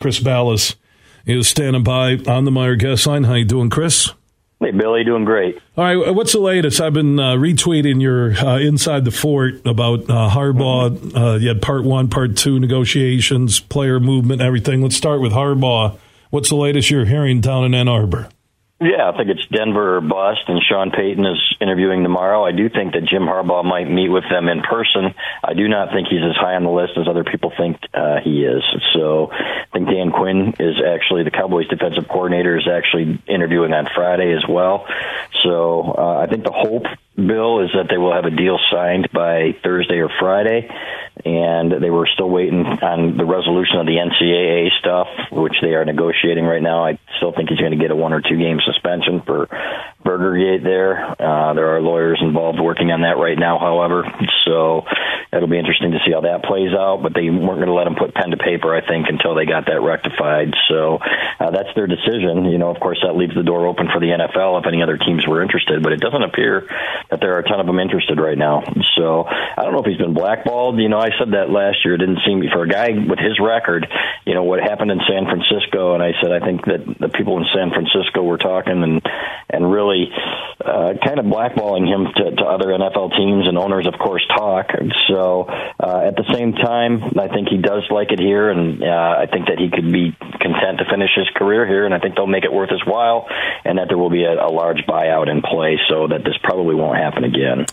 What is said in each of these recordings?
Chris Balas is standing by on the Meijer guest line. How you doing, Chris? Hey, Billy, doing great. All right, what's the latest? I've been uh, retweeting your uh, Inside the Fort about uh, Harbaugh. Mm-hmm. Uh, you had part one, part two negotiations, player movement, everything. Let's start with Harbaugh. What's the latest you're hearing down in Ann Arbor? Yeah, I think it's Denver or bust, and Sean Payton is interviewing tomorrow. I do think that Jim Harbaugh might meet with them in person. I do not think he's as high on the list as other people think uh, he is. So I think Dan Quinn is actually the Cowboys' defensive coordinator is actually interviewing on Friday as well. So uh, I think the hope bill is that they will have a deal signed by Thursday or Friday, and they were still waiting on the resolution of the NCAA stuff, which they are negotiating right now. I still think he's going to get a one or two game suspension for Burgergate there. Uh, there are lawyers involved working on that right now, however, so it'll be interesting to see how that plays out. But they weren't going to let him put pen to paper, I think, until they got that rectified. So uh, that's their decision. You know, of course, that leaves the door open for the NFL if any other teams were interested, but it doesn't appear that there are a ton of them interested right now. So I don't know if he's been blackballed. You know, I said that last year. It didn't seem for a guy with his record. You know what happened in San Francisco, and I said I think that the people in San Francisco were talking and and really uh, kind of blackballing him to, to other NFL teams and owners, of course, talk. So uh, at the same time, I think he does like it here, and uh, I think that he could be content to finish his career here, and I think they'll make it worth his while, and that there will be a, a large buyout in play so that this probably won't happen again.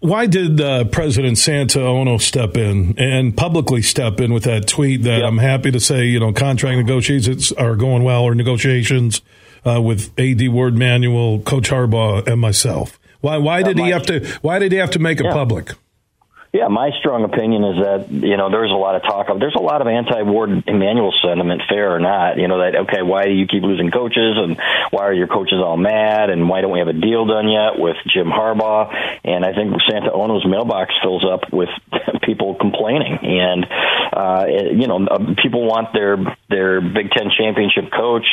Why did uh, President Santa Ono step in and publicly step in with that tweet that yep. I'm happy to say, you know, contract negotiations are going well or negotiations uh, with AD Warde Manuel, Coach Harbaugh, and myself? Why, why did he have to? Why did he have to make it public? Yeah, my strong opinion is that you know there's a lot of talk of there's a lot of anti-Warde Manuel sentiment, fair or not. You know that okay, why do you keep losing coaches, and why are your coaches all mad, and why don't we have a deal done yet with Jim Harbaugh? And I think Santa Ono's mailbox fills up with people complaining, and uh, you know uh, people want their their Big Ten championship coach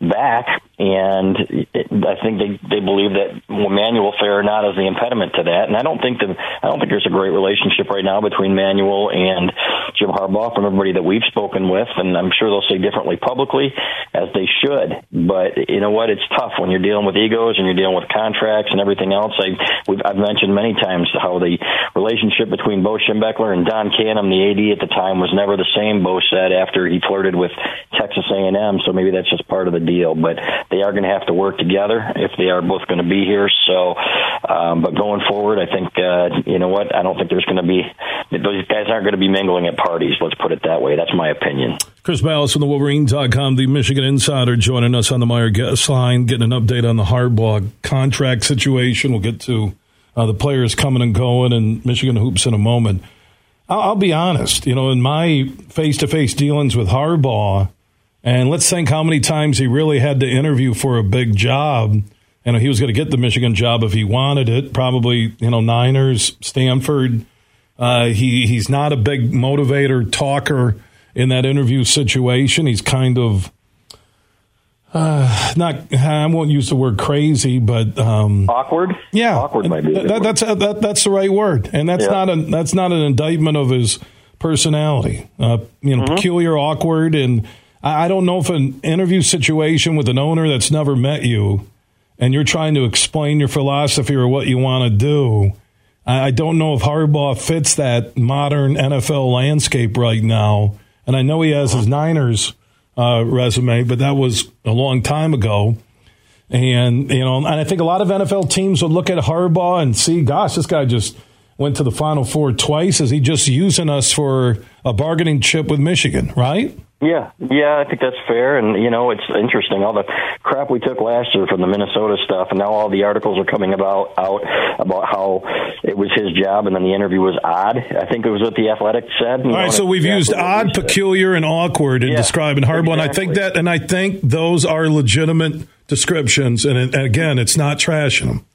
back, and I think they they believe that Manuel, not, is the impediment to that. And I don't think that I don't think there's a great relationship relationship right now between Manuel and Jim Harbaugh from everybody that we've spoken with, and I'm sure they'll say differently publicly, as they should. But you know what? It's tough when you're dealing with egos and you're dealing with contracts and everything else. I, we've, I've mentioned many times how the relationship between Bo Schembechler and Don Canham, the AD at the time, was never the same. Bo said after he flirted with Texas A&M, so maybe that's just part of the deal. But they are going to have to work together if they are both going to be here. So, um, but going forward, I think uh, you know what? I don't think there's going to be those guys aren't going to be mingling at parties. Let's put it that way. That's my opinion. Chris Balas from the Wolverine.com, the Michigan Insider, joining us on the Meijer guest line, getting an update on the Harbaugh contract situation. We'll get to uh, the players coming and going and Michigan hoops in a moment. I'll, I'll be honest, you know, in my face to face dealings with Harbaugh, and let's think how many times he really had to interview for a big job. And he was going to get the Michigan job if he wanted it. Probably, you know, Niners, Stanford uh, he he's not a big motivator talker in that interview situation. He's kind of uh, not. I won't use the word crazy, but um, awkward. Yeah, awkward might be. That, that's uh, that, that's the right word, and that's yeah. not a that's not an indictment of his personality. Uh, you know, mm-hmm. peculiar, awkward, and I, I don't know if an interview situation with an owner that's never met you, and you're trying to explain your philosophy or what you want to do I don't know if Harbaugh fits that modern NFL landscape right now. And I know he has his Niners uh, resume, but that was a long time ago. And you know, and I think a lot of NFL teams would look at Harbaugh and see, gosh, this guy just went to the Final Four twice. Is he just using us for a bargaining chip with Michigan? Right? Yeah, yeah, I think that's fair, and you know, it's interesting all the crap we took last year from the Minnesota stuff, and now all the articles are coming about out about how it was his job, and then the interview was odd. I think it was what the Athletic said. All right, so we've used odd, peculiar, and awkward in yeah, describing Harbaugh, exactly. and I think that, and I think those are legitimate descriptions, and, and again, it's not trashing them.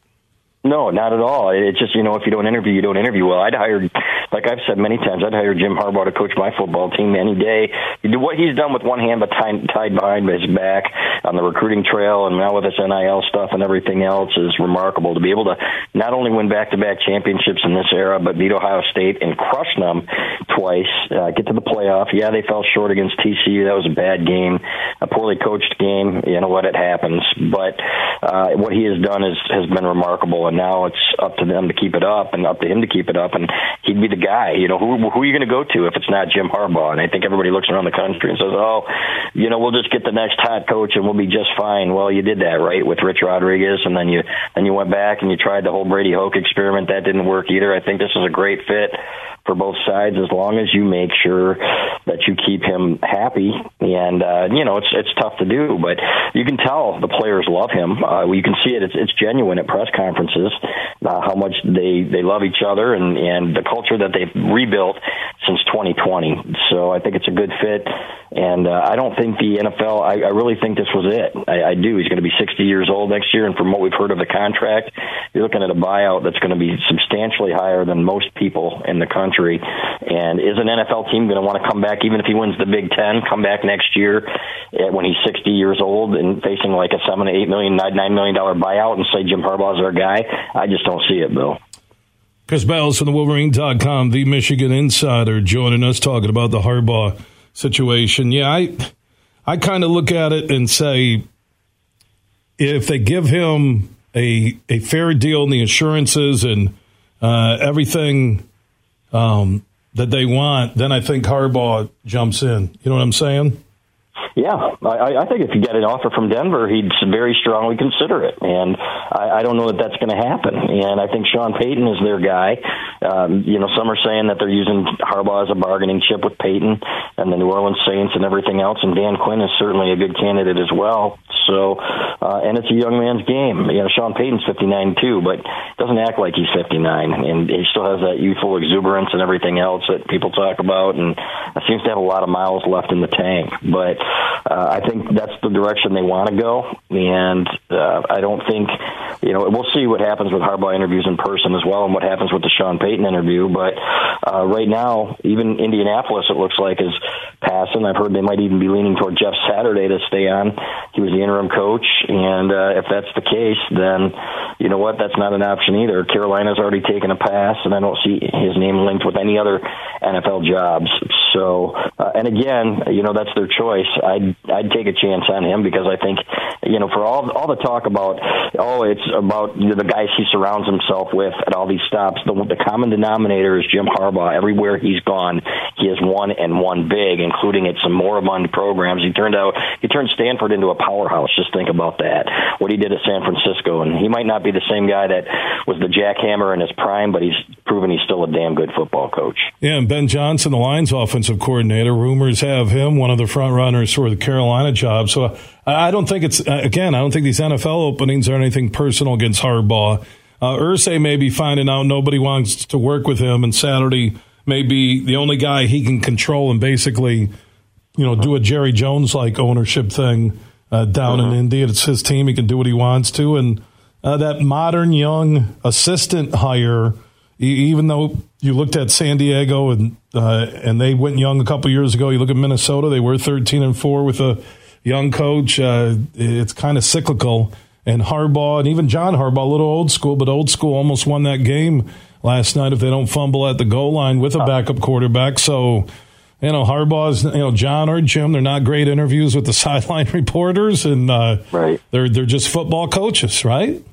No, not at all. It's just you know, if you don't interview, you don't interview well. I'd hired like I've said many times, I'd hire Jim Harbaugh to coach my football team any day. What he's done with one hand but tied, tied behind his back on the recruiting trail, and now with this NIL stuff and everything else is remarkable. To be able to not only win back-to-back championships in this era, but beat Ohio State and crush them twice, uh, get to the playoff. Yeah, they fell short against TCU. That was a bad game, a poorly coached game. You know what? It happens. But uh, what he has done is has been remarkable, and now it's up to them to keep it up, and up to him to keep it up, and he'd be the guy. You know, who who are you going to go to if it's not Jim Harbaugh? And I think everybody looks around the country and says, "Oh, you know, we'll just get the next hot coach, and we'll be just fine." Well, you did that right with Rich Rodriguez, and then you then you went back and you tried the whole Brady Hoke experiment. That didn't work either. I think this is a great fit for both sides as long as you make sure that you keep him happy. And uh, you know, it's it's tough to do, but you can tell the players love him. Uh, you can see it; it's, it's genuine at press conferences uh, how much they they love each other and and the culture that they've rebuilt since 2020. So I think it's a good fit, and uh, I don't think the NFL. I, I really think this was it. I, I do. He's going to be 60 years old next year, and from what we've heard of the contract, you're looking at a buyout that's going to be substantially higher than most people in the country. And is an NFL team going to want to come back, even if he wins the Big Ten, come back next year eh, when he's 60 years old and facing like a seven eight million, nine million dollar buyout, and say Jim Harbaugh's our guy? I just don't see it, Bill. Chris Ballard from the Wolverine.com, the Michigan Insider, joining us talking about the Harbaugh situation. Yeah, I I kind of look at it and say if they give him a a fair deal in the assurances and uh, everything um, that they want, then I think Harbaugh jumps in. You know what I'm saying? Yeah, I, I think if you get an offer from Denver, he'd very strongly consider it, and I, I don't know that that's going to happen. And I think Sean Payton is their guy. Um, you know, some are saying that they're using Harbaugh as a bargaining chip with Payton and the New Orleans Saints and everything else. And Dan Quinn is certainly a good candidate as well. So, uh, and it's a young man's game. You know, Sean Payton's 59 too, but doesn't act like he's 59, and he still has that youthful exuberance and everything else that people talk about, and seems to have a lot of miles left in the tank. But uh, I think that's the direction they want to go, and uh, I don't think, you know, we'll see what happens with Harbaugh interviews in person as well, and what happens with the Sean Payton interview. But uh, right now, even Indianapolis, it looks like is passing. I've heard they might even be leaning toward Jeff Saturday to stay on. He was the interim coach, and uh, if that's the case, then you know what? That's not an option either. Carolina's already taken a pass, and I don't see his name linked with any other NFL jobs. So, uh, and again, you know, that's their choice. I'd I'd take a chance on him because I think, you know, for all all the talk about oh, it's about you know, the guys he surrounds himself with at all these stops. The, the common denominator is Jim Harbaugh. Everywhere he's gone, he has won and won big, including at some moribund programs. He turned out he turned Stanford into a powerhouse. Just think about that. What he did at San Francisco, and he might not be the same guy that was the jackhammer in his prime, but he's proven he's still a damn good football coach. Yeah, and Ben Johnson, the Lions offensive coordinator, rumors have him one of the front runners for the Carolina job. So I don't think it's again. I don't think these NFL openings are anything personal against Harbaugh. Uh, Irsay may be finding out nobody wants to work with him, and Saturday may be the only guy he can control and basically, you know, do a Jerry Jones like ownership thing uh, down in uh-huh. Indy. It's his team; he can do what he wants to, and uh, that modern young assistant hire, even though you looked at San Diego and uh, and they went young a couple years ago. You look at Minnesota; they were thirteen and four with a young coach. Uh, it's kind of cyclical. And Harbaugh and even John Harbaugh, a little old school, but old school almost won that game last night if they don't fumble at the goal line with a backup quarterback. So, you know, Harbaugh's, you know, John or Jim, they're not great interviews with the sideline reporters, and uh, right. they're they're just football coaches, right?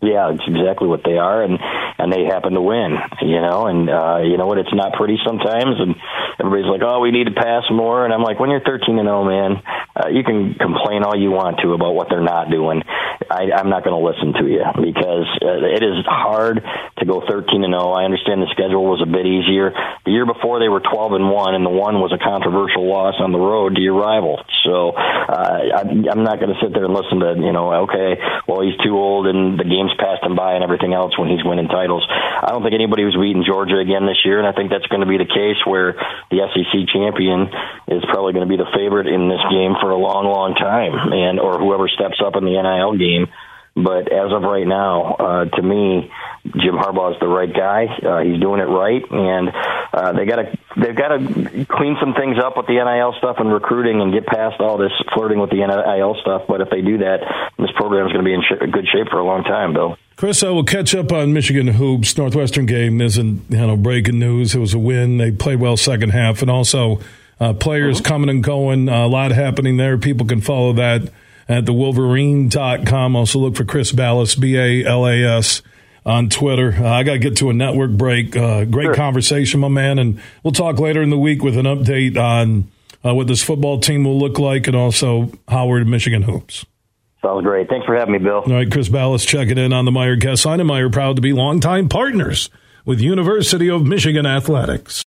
Yeah, it's exactly what they are, and and they happen to win. You know, and uh, you know what? It's not pretty sometimes, and everybody's like, "Oh, we need to pass more," and I'm like, "When you're 13 and 0, man, uh, you can complain all you want to about what they're not doing. I, I'm not going to listen to you because uh, it is hard to go 13 and 0. I understand the schedule was a bit easier. The year before they were 12 and 1, and the one was a controversial loss on the road to your rival. So uh, I, I'm not going to sit there and listen to you know, okay, well he's too old and the game's passed him by and everything else when he's winning titles. I don't think anybody was beating Georgia again this year, and I think that's going to be the case where the SEC champion is probably going to be the favorite in this game for a long, long time, and or whoever steps up in the NIL game But as of right now, uh, to me, Jim Harbaugh is the right guy. Uh, he's doing it right, and uh, they got to they've got to clean some things up with the NIL stuff and recruiting and get past all this flirting with the NIL stuff. But if they do that, this program is going to be in sh- good shape for a long time, Bill. Chris, I will catch up on Michigan hoops. Northwestern game isn't you know breaking news. It was a win. They played well second half, and also uh, players mm-hmm. coming and going. Uh, a lot happening there. People can follow that at the Wolverine.com. Also look for Chris Balas, B A L A S on Twitter. Uh, I got to get to a network break. Uh, great sure. conversation, my man. And we'll talk later in the week with an update on uh, what this football team will look like and also Howard Michigan hoops. Sounds great. Thanks for having me, Bill. All right, Chris Balas checking in on the Meijer Guest. Meijer proud to be longtime partners with University of Michigan Athletics.